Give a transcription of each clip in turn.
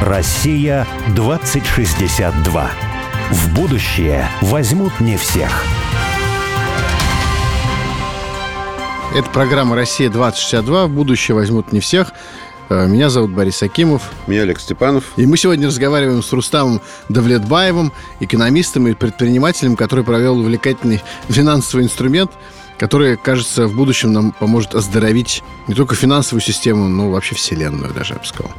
Россия 2062. В будущее возьмут не всех. Это программа «Россия-2062». В будущее возьмут не всех. Э, меня зовут Борис Акимов. Меня Олег Степанов. И мы сегодня разговариваем с Рустамом Давлетбаевым, экономистом и предпринимателем, который провел увлекательный финансовый инструмент, который, кажется, в будущем нам поможет оздоровить не только финансовую систему, но вообще Вселенную даже, я бы сказал.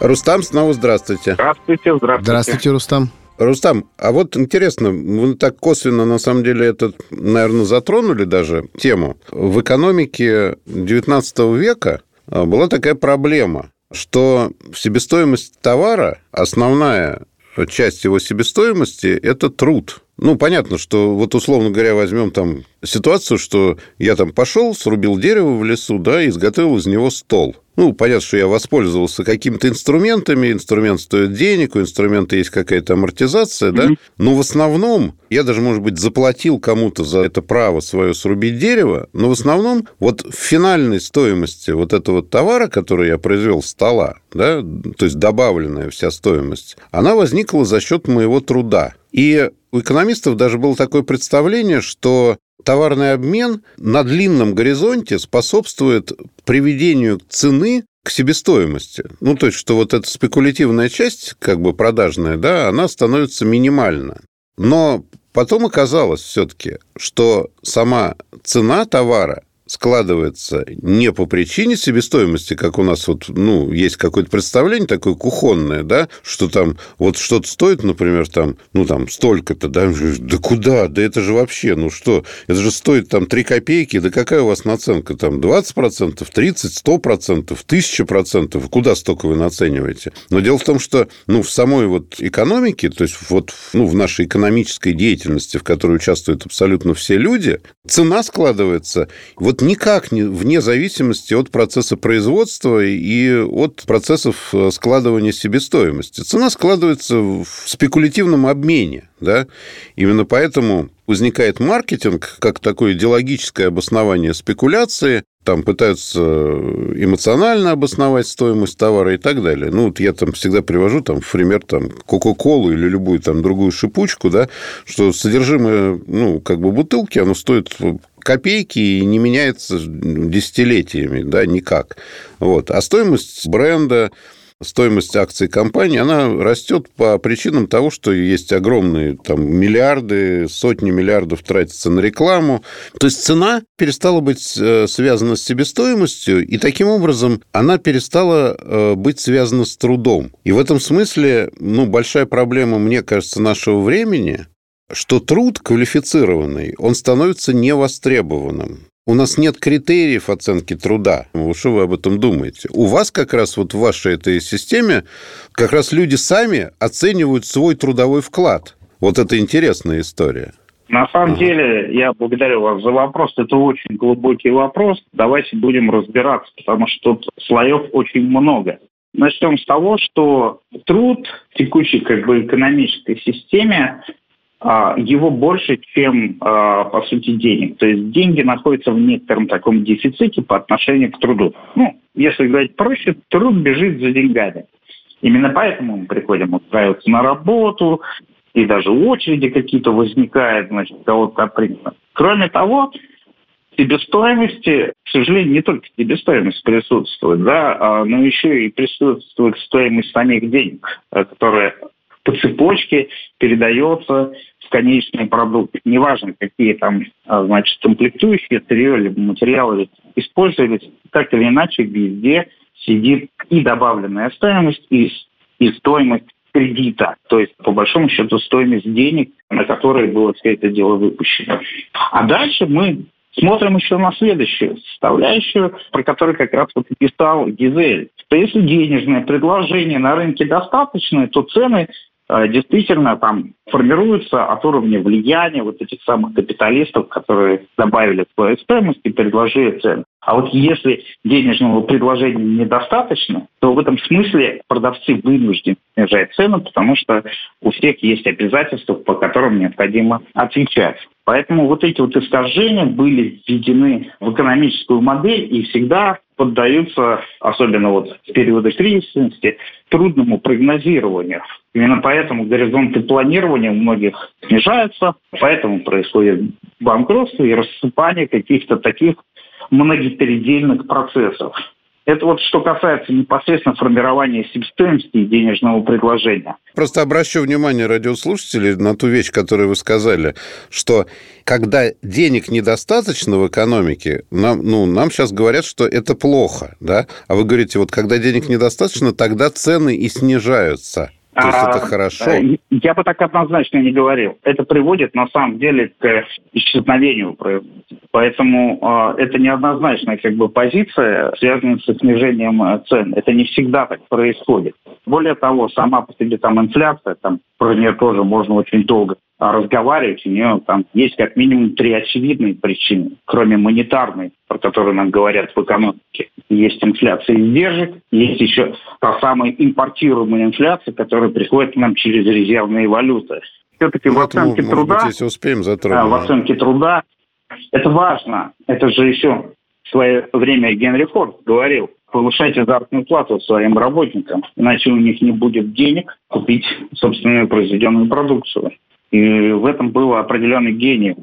Рустам, снова здравствуйте. Здравствуйте, здравствуйте. Здравствуйте, Рустам. Рустам, а вот интересно, вы так косвенно, на самом деле, это, наверное, затронули даже тему. В экономике XIX века а, была такая проблема, что себестоимость товара, основная часть его себестоимости – это труд. Ну, понятно, что вот условно говоря, возьмем там ситуацию, что я там пошел, срубил дерево в лесу, да, и изготовил из него стол. Ну, понятно, что я воспользовался какими-то инструментами, инструмент стоит денег, у инструмента есть какая-то амортизация, да, но в основном я даже, может быть, заплатил кому-то за это право свое срубить дерево, но в основном вот в финальной стоимости вот этого товара, который я произвел стола, да, то есть добавленная вся стоимость, она возникла за счет моего труда. И у экономистов даже было такое представление, что товарный обмен на длинном горизонте способствует приведению цены к себестоимости. Ну, то есть, что вот эта спекулятивная часть, как бы продажная, да, она становится минимальна. Но потом оказалось все-таки, что сама цена товара складывается не по причине себестоимости, как у нас вот, ну, есть какое-то представление такое кухонное, да, что там вот что-то стоит, например, там, ну, там, столько-то, да, да куда, да это же вообще, ну что, это же стоит там 3 копейки, да какая у вас наценка, там, 20%, 30, 100%, 1000%, куда столько вы нацениваете? Но дело в том, что, ну, в самой вот экономике, то есть вот, ну, в нашей экономической деятельности, в которой участвуют абсолютно все люди, цена складывается вот вот никак не, вне зависимости от процесса производства и от процессов э, складывания себестоимости. Цена складывается в спекулятивном обмене. Да? Именно поэтому возникает маркетинг как такое идеологическое обоснование спекуляции, там пытаются эмоционально обосновать стоимость товара и так далее. Ну, вот я там всегда привожу там в пример там Кока-Колу или любую там другую шипучку, да, что содержимое, ну, как бы бутылки, оно стоит копейки и не меняется десятилетиями, да, никак. Вот. А стоимость бренда, стоимость акций компании, она растет по причинам того, что есть огромные там, миллиарды, сотни миллиардов тратятся на рекламу. То есть цена перестала быть э, связана с себестоимостью, и таким образом она перестала э, быть связана с трудом. И в этом смысле ну, большая проблема, мне кажется, нашего времени что труд квалифицированный, он становится невостребованным. У нас нет критериев оценки труда. Что вы об этом думаете? У вас как раз вот в вашей этой системе как раз люди сами оценивают свой трудовой вклад. Вот это интересная история. На самом угу. деле, я благодарю вас за вопрос. Это очень глубокий вопрос. Давайте будем разбираться, потому что тут слоев очень много. Начнем с того, что труд в текущей как бы, экономической системе его больше, чем, а, по сути, денег. То есть деньги находятся в некотором таком дефиците по отношению к труду. Ну, если говорить проще, труд бежит за деньгами. Именно поэтому мы приходим устраиваться на работу, и даже очереди какие-то возникают, значит, кого-то принято. Кроме того, себестоимости, к сожалению, не только себестоимость присутствует, да, а, но еще и присутствует стоимость самих денег, которая по цепочке передается в конечный продукт. Неважно, какие там, а, значит, комплектующие, сырье или материалы использовались, так или иначе везде сидит и добавленная стоимость, и, и стоимость кредита, то есть, по большому счету, стоимость денег, на которые было все это дело выпущено. А дальше мы смотрим еще на следующую составляющую, про которую как раз вот писал Гизель, что если денежное предложение на рынке достаточное, то цены действительно там формируются от уровня влияния вот этих самых капиталистов, которые добавили свою стоимость и предложили цену. А вот если денежного предложения недостаточно, то в этом смысле продавцы вынуждены снижать цену, потому что у всех есть обязательства, по которым необходимо отвечать. Поэтому вот эти вот искажения были введены в экономическую модель, и всегда поддаются, особенно вот в периоды кризисности, трудному прогнозированию. Именно поэтому горизонты планирования у многих снижаются, поэтому происходит банкротство и рассыпание каких-то таких многопередельных процессов. Это вот что касается непосредственно формирования себестоимости и денежного предложения. Просто обращу внимание радиослушателей на ту вещь, которую вы сказали, что когда денег недостаточно в экономике, нам, ну, нам сейчас говорят, что это плохо, да? А вы говорите, вот когда денег недостаточно, тогда цены и снижаются. То есть это а, хорошо? Я бы так однозначно не говорил. Это приводит, на самом деле, к исчезновению. Поэтому э, это неоднозначная как бы, позиция, связанная со снижением э, цен. Это не всегда так происходит. Более того, сама по себе там инфляция, там, про нее тоже можно очень долго разговаривать. У нее там есть как минимум три очевидные причины, кроме монетарной, про которую нам говорят в экономике. Есть инфляция издержек, есть еще та самая импортируемая инфляция, которая приходит к нам через резервные валюты. Все-таки в оценке быть, труда... Быть, если успеем затронуть. В оценке труда это важно. Это же еще в свое время Генри Форд говорил, повышайте заработную плату своим работникам, иначе у них не будет денег купить собственную произведенную продукцию. И в этом был определенный гений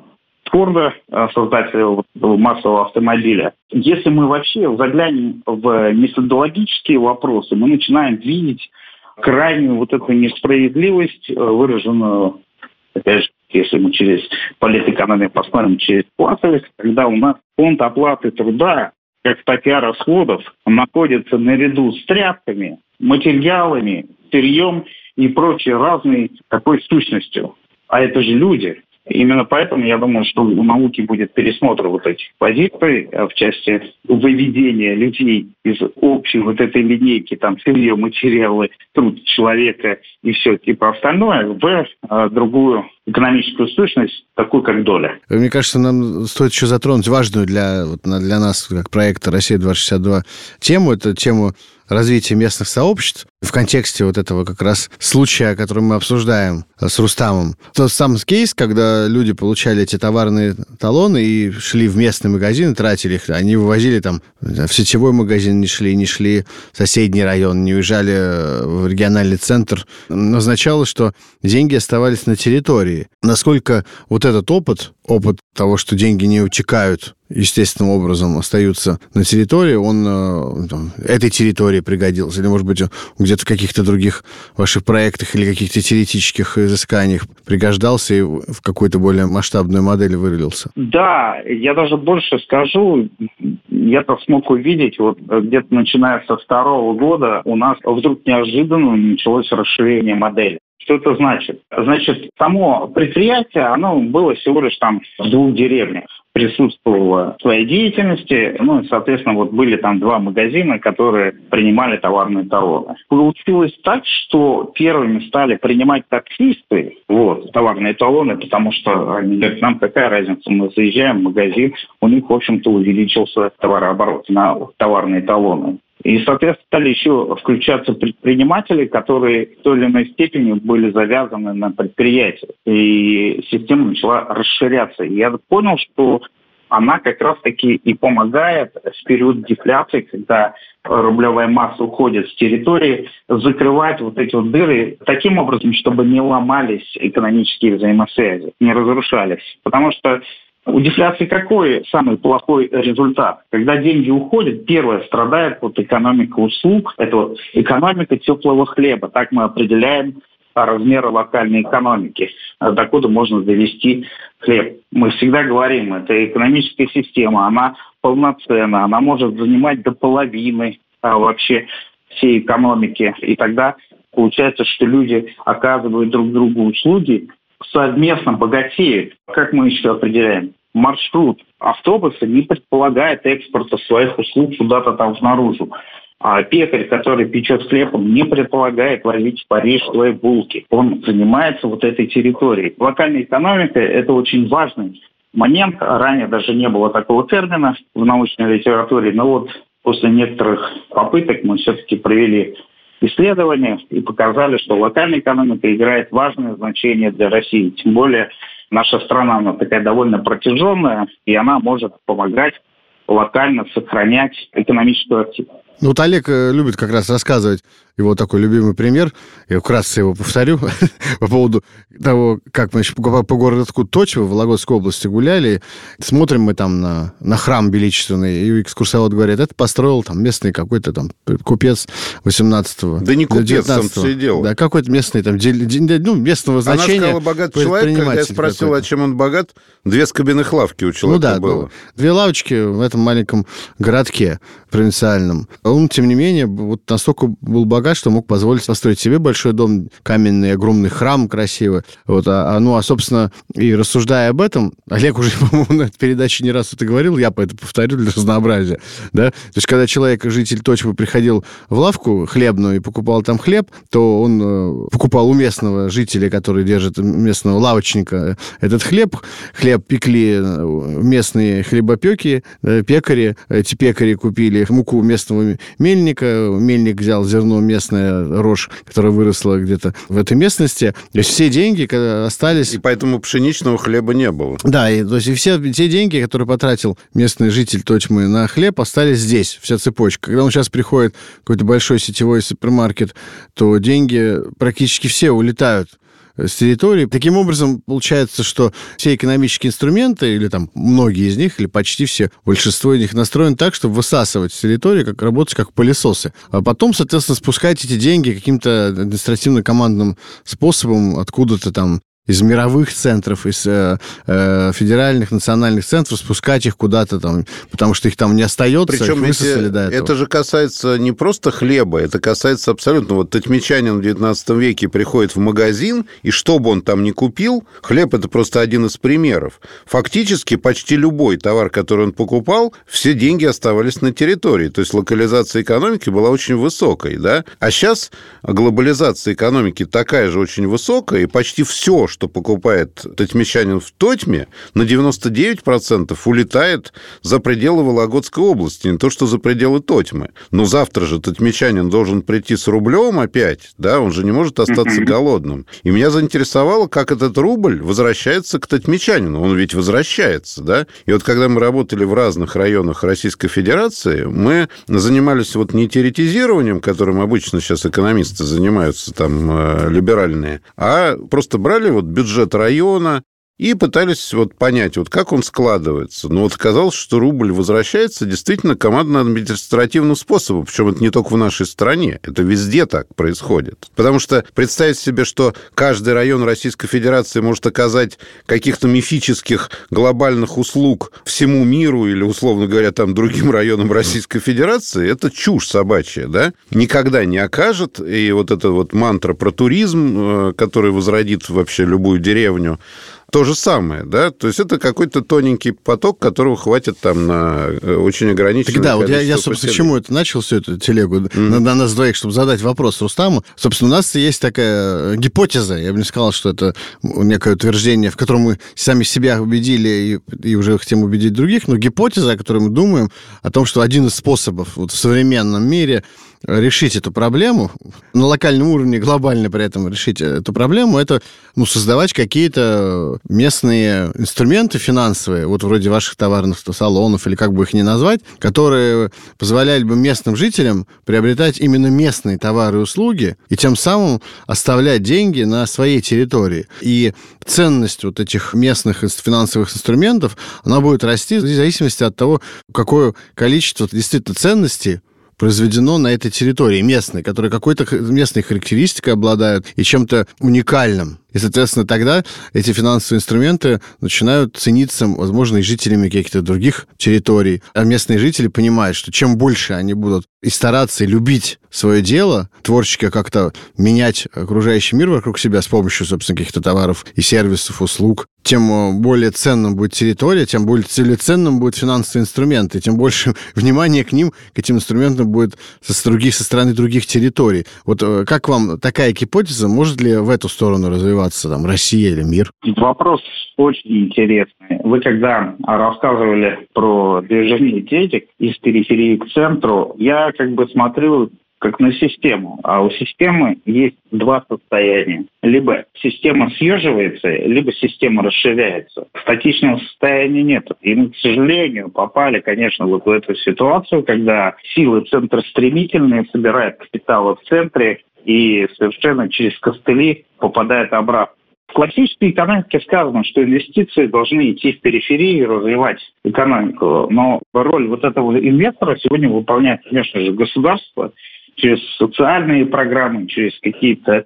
Форда, создателя массового автомобиля. Если мы вообще заглянем в методологические вопросы, мы начинаем видеть крайнюю вот эту несправедливость, э, выраженную, опять же, если мы через политэкономию посмотрим, через платовость, когда у нас фонд оплаты труда, как статья расходов, находится наряду с тряпками, материалами, сырьем и прочей разной такой сущностью. А это же люди. Именно поэтому я думаю, что у науки будет пересмотр вот этих позиций э, в части выведения людей из общей вот этой линейки, там, сырье, материалы, труд человека и все типа остальное, в э, другую экономическую сущность, такую как доля. Мне кажется, нам стоит еще затронуть важную для, вот, для нас, как проекта «Россия-2062» тему. Это тему развития местных сообществ в контексте вот этого как раз случая, который мы обсуждаем с Рустамом. Тот сам кейс, когда люди получали эти товарные талоны и шли в местный магазин, тратили их, они вывозили там в сетевой магазин, не шли, не шли в соседний район, не уезжали в региональный центр, означало, что деньги оставались на территории. Насколько вот этот опыт, опыт того, что деньги не утекают естественным образом остаются на территории, он э, там, этой территории пригодился? Или, может быть, где-то в каких-то других ваших проектах или каких-то теоретических изысканиях пригождался и в какую-то более масштабную модель вылился? Да, я даже больше скажу. Я-то смог увидеть, вот где-то начиная со второго года у нас вдруг неожиданно началось расширение модели. Что это значит? Значит, само предприятие, оно было всего лишь там в двух деревнях присутствовала в своей деятельности. Ну, соответственно, вот были там два магазина, которые принимали товарные талоны. Получилось так, что первыми стали принимать таксисты вот, товарные талоны, потому что они говорят, нам какая разница, мы заезжаем в магазин, у них, в общем-то, увеличился товарооборот на товарные талоны. И, соответственно, стали еще включаться предприниматели, которые в той или иной степени были завязаны на предприятие. И система начала расширяться. И я понял, что она как раз-таки и помогает в период дефляции, когда рублевая масса уходит с территории, закрывать вот эти вот дыры таким образом, чтобы не ломались экономические взаимосвязи, не разрушались. Потому что у дефляции какой самый плохой результат? Когда деньги уходят, первое страдает вот экономика услуг, это вот экономика теплого хлеба. Так мы определяем размеры локальной экономики, докуда можно довести хлеб. Мы всегда говорим, это экономическая система, она полноценна, она может занимать до половины а, вообще всей экономики. И тогда получается, что люди оказывают друг другу услуги, совместно богатеют. Как мы еще определяем? Маршрут автобуса не предполагает экспорта своих услуг куда-то там снаружи. А пекарь, который печет хлеб, он не предполагает возить в Париж свои булки. Он занимается вот этой территорией. Локальная экономика – это очень важный момент. Ранее даже не было такого термина в научной литературе. Но вот после некоторых попыток мы все-таки провели исследования и показали, что локальная экономика играет важное значение для России. Тем более наша страна, она такая довольно протяженная, и она может помогать локально сохранять экономическую активность. Ну, вот Олег э, любит как раз рассказывать его такой любимый пример, я вкратце его повторю, по поводу того, как мы еще по, по городу Точево в Вологодской области гуляли, смотрим мы там на, на храм величественный, и экскурсовод говорит, это построил там местный какой-то там купец 18-го. Да не купец, там все дело. Да, какой-то местный там, ну, местного значения. Она сказала, богатый человек, когда я спросил, о чем он богат, две скобяных лавки у человека ну, да, было. Ну, две лавочки в этом маленьком городке провинциальном. Он, тем не менее, вот настолько был богат, богат, что мог позволить построить себе большой дом, каменный, огромный храм красивый. Вот, а, а, ну, а, собственно, и рассуждая об этом, Олег уже, по-моему, на передаче не раз это говорил, я это повторю для разнообразия, да, то есть, когда человек, житель Точбы, приходил в лавку хлебную и покупал там хлеб, то он э, покупал у местного жителя, который держит местного лавочника этот хлеб. Хлеб пекли э, местные хлебопеки, э, пекари. Эти пекари купили муку местного мельника, мельник взял зерно местная рожь, которая выросла где-то в этой местности. То есть все деньги остались... И поэтому пшеничного хлеба не было. Да, и, то есть и все те деньги, которые потратил местный житель Точмы на хлеб, остались здесь, вся цепочка. Когда он сейчас приходит в какой-то большой сетевой супермаркет, то деньги практически все улетают с территории. Таким образом, получается, что все экономические инструменты, или там многие из них, или почти все, большинство из них настроены так, чтобы высасывать с территории, как работать как пылесосы. А потом, соответственно, спускать эти деньги каким-то административно-командным способом откуда-то там из мировых центров, из э, э, федеральных, национальных центров, спускать их куда-то там, потому что их там не остается, Причем их высосали до этого. Это же касается не просто хлеба, это касается абсолютно... Вот татьмичанин в 19 веке приходит в магазин, и что бы он там ни купил, хлеб – это просто один из примеров. Фактически почти любой товар, который он покупал, все деньги оставались на территории. То есть локализация экономики была очень высокой, да? А сейчас глобализация экономики такая же очень высокая, и почти все, что покупает тотьмичанин в Тотьме, на 99% улетает за пределы Вологодской области, не то что за пределы Тотьмы. Но завтра же тотьмичанин должен прийти с рублем опять, да, он же не может остаться голодным. И меня заинтересовало, как этот рубль возвращается к тотьмичанину. Он ведь возвращается, да? И вот когда мы работали в разных районах Российской Федерации, мы занимались вот не теоретизированием, которым обычно сейчас экономисты занимаются, там, э, либеральные, а просто брали вот вот бюджет района, и пытались вот понять, вот как он складывается. Но вот оказалось, что рубль возвращается действительно командно-административным способом, причем это не только в нашей стране, это везде так происходит. Потому что представить себе, что каждый район Российской Федерации может оказать каких-то мифических глобальных услуг всему миру или, условно говоря, там другим районам Российской Федерации, это чушь собачья, да? Никогда не окажет, и вот эта вот мантра про туризм, э, который возродит вообще любую деревню, то же самое, да? То есть это какой-то тоненький поток, которого хватит там на э, очень ограниченное Так да, вот я, я, собственно, к чему это начал всю эту телегу mm-hmm. на, на нас двоих, чтобы задать вопрос Рустаму. Собственно, у нас есть такая гипотеза, я бы не сказал, что это некое утверждение, в котором мы сами себя убедили и, и уже хотим убедить других, но гипотеза, о которой мы думаем, о том, что один из способов вот в современном мире решить эту проблему, на локальном уровне, глобально при этом решить эту проблему, это ну, создавать какие-то местные инструменты финансовые, вот вроде ваших товарных салонов, или как бы их ни назвать, которые позволяли бы местным жителям приобретать именно местные товары и услуги, и тем самым оставлять деньги на своей территории. И ценность вот этих местных финансовых инструментов, она будет расти в зависимости от того, какое количество действительно ценностей произведено на этой территории местной, которые какой-то местной характеристикой обладают и чем-то уникальным. И, соответственно, тогда эти финансовые инструменты начинают цениться, возможно, и жителями каких-то других территорий. А местные жители понимают, что чем больше они будут и стараться, и любить свое дело, творчески как-то менять окружающий мир вокруг себя с помощью, собственно, каких-то товаров и сервисов, услуг, тем э, более ценным будет территория, тем более целеценным будут финансовые инструменты, тем больше внимания к ним, к этим инструментам будет со, других, со стороны других территорий. Вот э, как вам такая гипотеза, может ли в эту сторону развиваться? Развиваться, там, Россия или мир? Вопрос очень интересный. Вы когда рассказывали про движение детек из периферии к центру, я как бы смотрю как на систему. А у системы есть два состояния. Либо система съеживается, либо система расширяется. Статичного состояния нет. И мы, к сожалению, попали, конечно, вот в эту ситуацию, когда силы центра стремительные, собирают капиталы в центре и совершенно через костыли попадает обратно. В классической экономике сказано, что инвестиции должны идти в периферии и развивать экономику. Но роль вот этого инвестора сегодня выполняет, конечно же, государство через социальные программы, через какие-то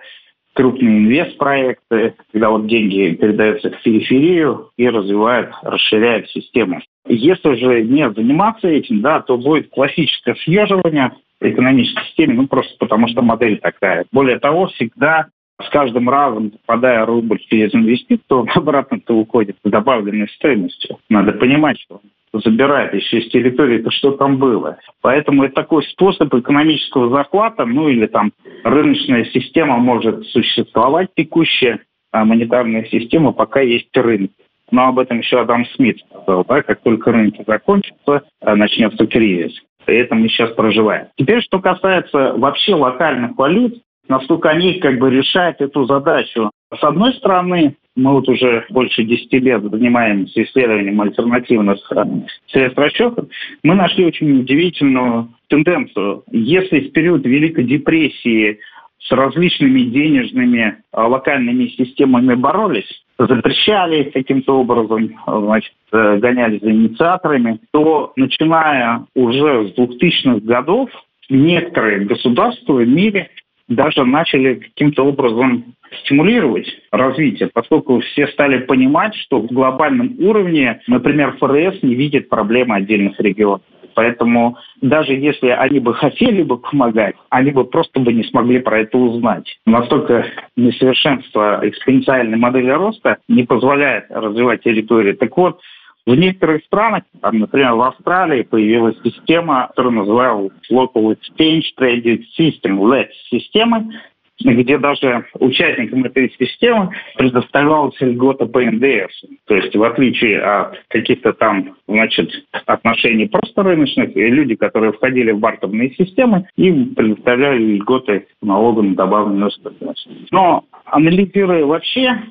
крупные инвестпроекты, когда вот деньги передаются в периферию и развивают, расширяют систему. Если же не заниматься этим, да, то будет классическое съеживание экономической системе, ну просто потому что модель такая. Более того, всегда с каждым разом, попадая рубль через инвестицию, он обратно-то уходит с добавленной стоимостью. Надо понимать, что забирает еще из территории, то что там было. Поэтому это такой способ экономического захвата, ну или там рыночная система может существовать текущая, а монетарная система пока есть рынок. Но об этом еще Адам Смит сказал, да, как только рынки закончатся, начнется кризис. И это мы сейчас проживаем. Теперь, что касается вообще локальных валют, насколько они как бы решают эту задачу. С одной стороны, мы вот уже больше 10 лет занимаемся исследованием альтернативных э, средств расчета, мы нашли очень удивительную тенденцию. Если в период Великой депрессии с различными денежными э, локальными системами боролись, запрещали каким-то образом, значит, э, гонялись за инициаторами, то начиная уже с 2000-х годов некоторые государства в мире даже начали каким-то образом стимулировать развитие, поскольку все стали понимать, что в глобальном уровне, например, ФРС не видит проблемы отдельных регионов. Поэтому даже если они бы хотели бы помогать, они бы просто бы не смогли про это узнать. Настолько несовершенство экспоненциальной модели роста не позволяет развивать территории. Так вот, в некоторых странах, там, например, в Австралии появилась система, которую называют Local Exchange Traded System, LET системы, где даже участникам этой системы предоставлялась льгота по НДС. То есть в отличие от каких-то там значит, отношений просто рыночных, люди, которые входили в бартерные системы, им предоставляли льготы налогом на добавленную стоимость. Но анализируя вообще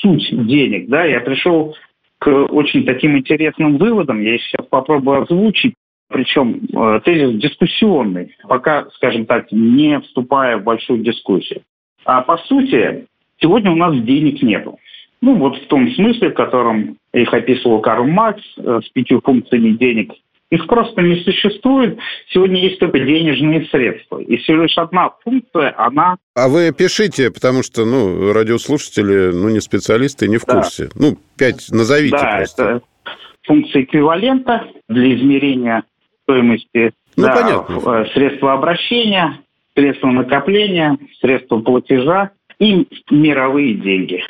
суть денег, да, я пришел к очень таким интересным выводам. Я сейчас попробую озвучить. Причем э, тезис дискуссионный, пока, скажем так, не вступая в большую дискуссию. А по сути, сегодня у нас денег нету. Ну, вот в том смысле, в котором их описывал Карл Маркс э, с пятью функциями денег их просто не существует. Сегодня есть только денежные средства. И всего лишь одна функция, она... А вы пишите, потому что, ну, радиослушатели, ну, не специалисты, не в да. курсе. Ну, пять назовите да, просто. это функция эквивалента для измерения стоимости ну, да, понятно. средства обращения, средства накопления, средства платежа и мировые деньги.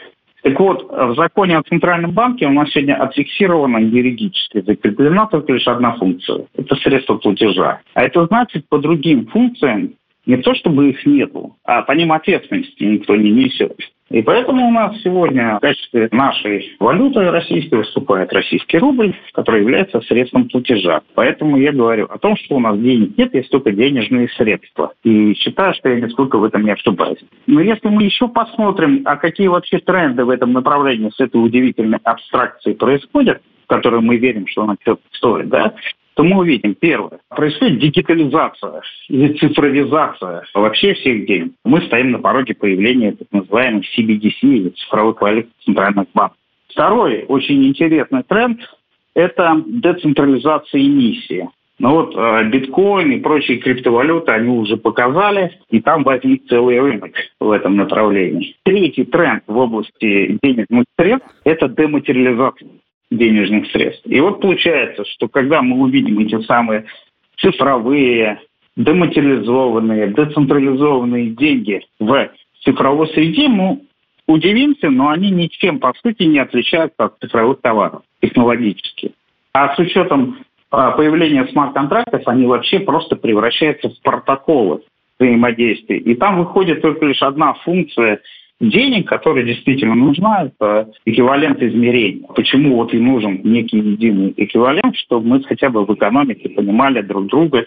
Так вот, в законе о Центральном банке у нас сегодня отфиксирована юридически закреплена только лишь одна функция. Это средство платежа. А это значит, по другим функциям не то, чтобы их нету, а по ним ответственности никто не несет. И поэтому у нас сегодня в качестве нашей валюты российской выступает российский рубль, который является средством платежа. Поэтому я говорю о том, что у нас денег нет, есть только денежные средства. И считаю, что я нисколько в этом не ошибаюсь. Но если мы еще посмотрим, а какие вообще тренды в этом направлении с этой удивительной абстракцией происходят, в которую мы верим, что она что-то стоит, да, то мы увидим, первое, происходит дигитализация или цифровизация вообще всех денег. Мы стоим на пороге появления так называемых CBDC или цифровых валют центральных банков. Второй очень интересный тренд – это децентрализация эмиссии. Ну вот э, биткоин и прочие криптовалюты, они уже показали, и там возник целый рынок в этом направлении. Третий тренд в области денежных средств – это дематериализация денежных средств. И вот получается, что когда мы увидим эти самые цифровые, дематериализованные, децентрализованные деньги в цифровой среде, мы удивимся, но они ничем, по сути, не отличаются от цифровых товаров технологически. А с учетом а, появления смарт-контрактов, они вообще просто превращаются в протоколы взаимодействия. И там выходит только лишь одна функция денег, которая действительно нужна, это эквивалент измерения. Почему вот и нужен некий единый эквивалент, чтобы мы хотя бы в экономике понимали друг друга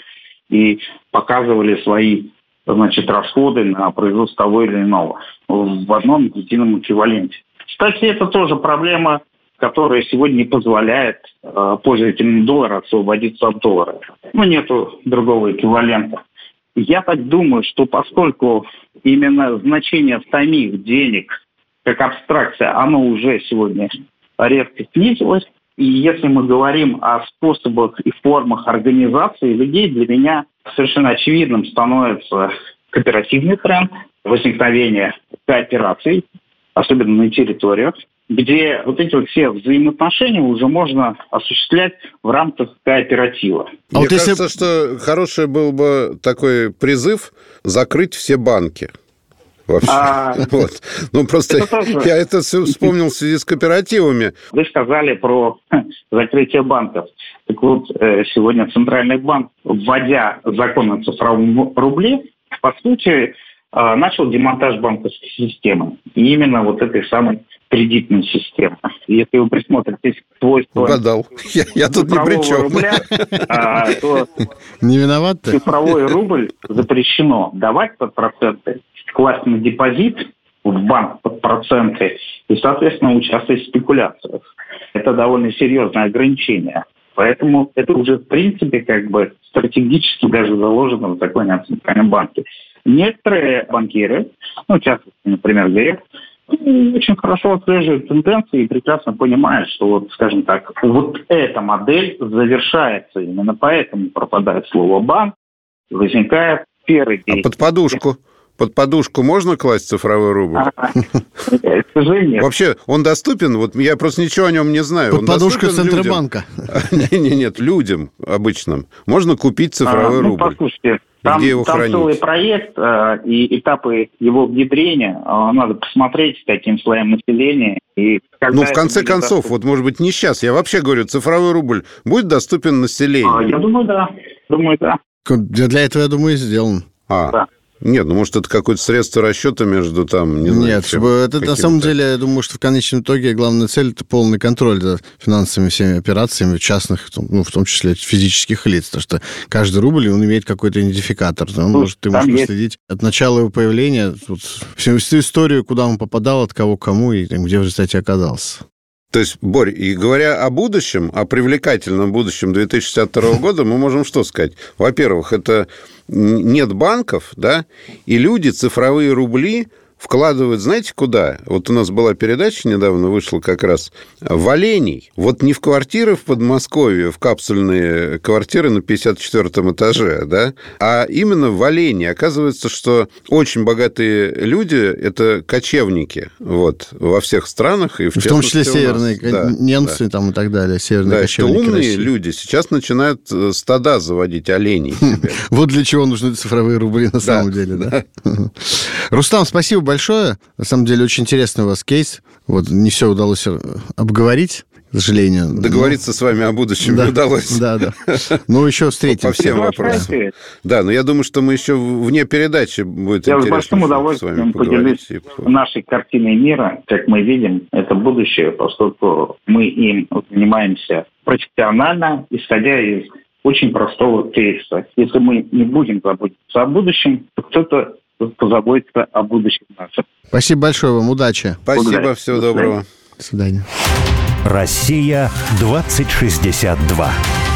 и показывали свои значит, расходы на производство того или иного в одном едином эквиваленте. Кстати, это тоже проблема, которая сегодня не позволяет э, пользователям доллара освободиться от доллара. Ну, нету другого эквивалента. Я так думаю, что поскольку именно значение самих денег как абстракция, оно уже сегодня резко снизилось, и если мы говорим о способах и формах организации людей, для меня совершенно очевидным становится кооперативный тренд, возникновение коопераций, особенно на территориях, где вот эти вот все взаимоотношения уже можно осуществлять в рамках кооператива. А Мне вот кажется, если... что хороший был бы такой призыв закрыть все банки. Вообще. А... Вот. Ну, просто это тоже... я это все вспомнил в связи с кооперативами. Вы сказали про закрытие банков. Так вот, э, сегодня Центральный банк, вводя закон о цифровом рубле, по сути, начал демонтаж банковской системы. И именно вот этой самой кредитной системы. Если вы присмотритесь к свойствам... Угадал. Я, я тут ни при чем. Рубля, а, то Не виноват ты? Цифровой рубль запрещено давать под проценты, класть на депозит в банк под проценты и, соответственно, участвовать в спекуляциях. Это довольно серьезное ограничение. Поэтому это уже, в принципе, как бы стратегически даже заложено в законе о Центральном банке. Некоторые банкиры, ну, в частности, например, Греф, очень хорошо отслеживают тенденции и прекрасно понимают, что, вот, скажем так, вот эта модель завершается. Именно поэтому пропадает слово «банк», возникает первый А под подушку? Под подушку можно класть цифровой рубль? К сожалению. Вообще, он доступен? Вот я просто ничего о нем не знаю. Под подушка Центробанка. Нет, нет, людям обычным. Можно купить цифровой а, ну, рубль. Послушайте, там, Где его там хранить? целый проект э, и этапы его внедрения. Э, надо посмотреть, каким слоям населения. И ну, в конце концов, доступен. вот, может быть, не сейчас. Я вообще говорю, цифровой рубль будет доступен населению? А, я думаю, да. Думаю, да. Для этого, я думаю, и сделан. А, да. Нет, ну может это какое-то средство расчета между там, не знаю. Нет, чем, это на самом деле, я думаю, что в конечном итоге главная цель это полный контроль за финансовыми всеми операциями частных, ну, в том числе физических лиц, потому что каждый рубль, он имеет какой-то идентификатор. Он ну, может, ты можешь есть. следить от начала его появления, вот, всю, всю историю, куда он попадал, от кого кому и там, где в результате оказался. То есть, Борь, и говоря о будущем, о привлекательном будущем 2062 года, мы можем что сказать? Во-первых, это нет банков, да, и люди цифровые рубли вкладывают, знаете, куда? Вот у нас была передача недавно вышла как раз в оленей. Вот не в квартиры в Подмосковье, в капсульные квартиры на 54 этаже, да, а именно в оленей. Оказывается, что очень богатые люди – это кочевники вот, во всех странах. И в, в том числе северные да, немцы да. там и так далее, северные да, кочевники умные России. люди сейчас начинают э, стада заводить оленей. Вот для чего нужны цифровые рубли на самом деле, да? Рустам, спасибо большое. На самом деле, очень интересный у вас кейс. Вот не все удалось э, обговорить к сожалению. Договориться но... с вами о будущем да, не удалось. Да, да. Ну, еще встретимся. По всем вопросам. Да, но я думаю, что мы еще вне передачи будет я интересно. Я с большим удовольствием поделюсь нашей картиной мира. Как мы видим, это будущее, поскольку мы им занимаемся профессионально, исходя из очень простого кейса. Если мы не будем заботиться о будущем, то кто-то позаботиться о будущем нашем. Спасибо большое вам, удачи. Спасибо, Благодарю. всего доброго. До свидания. Россия 2062.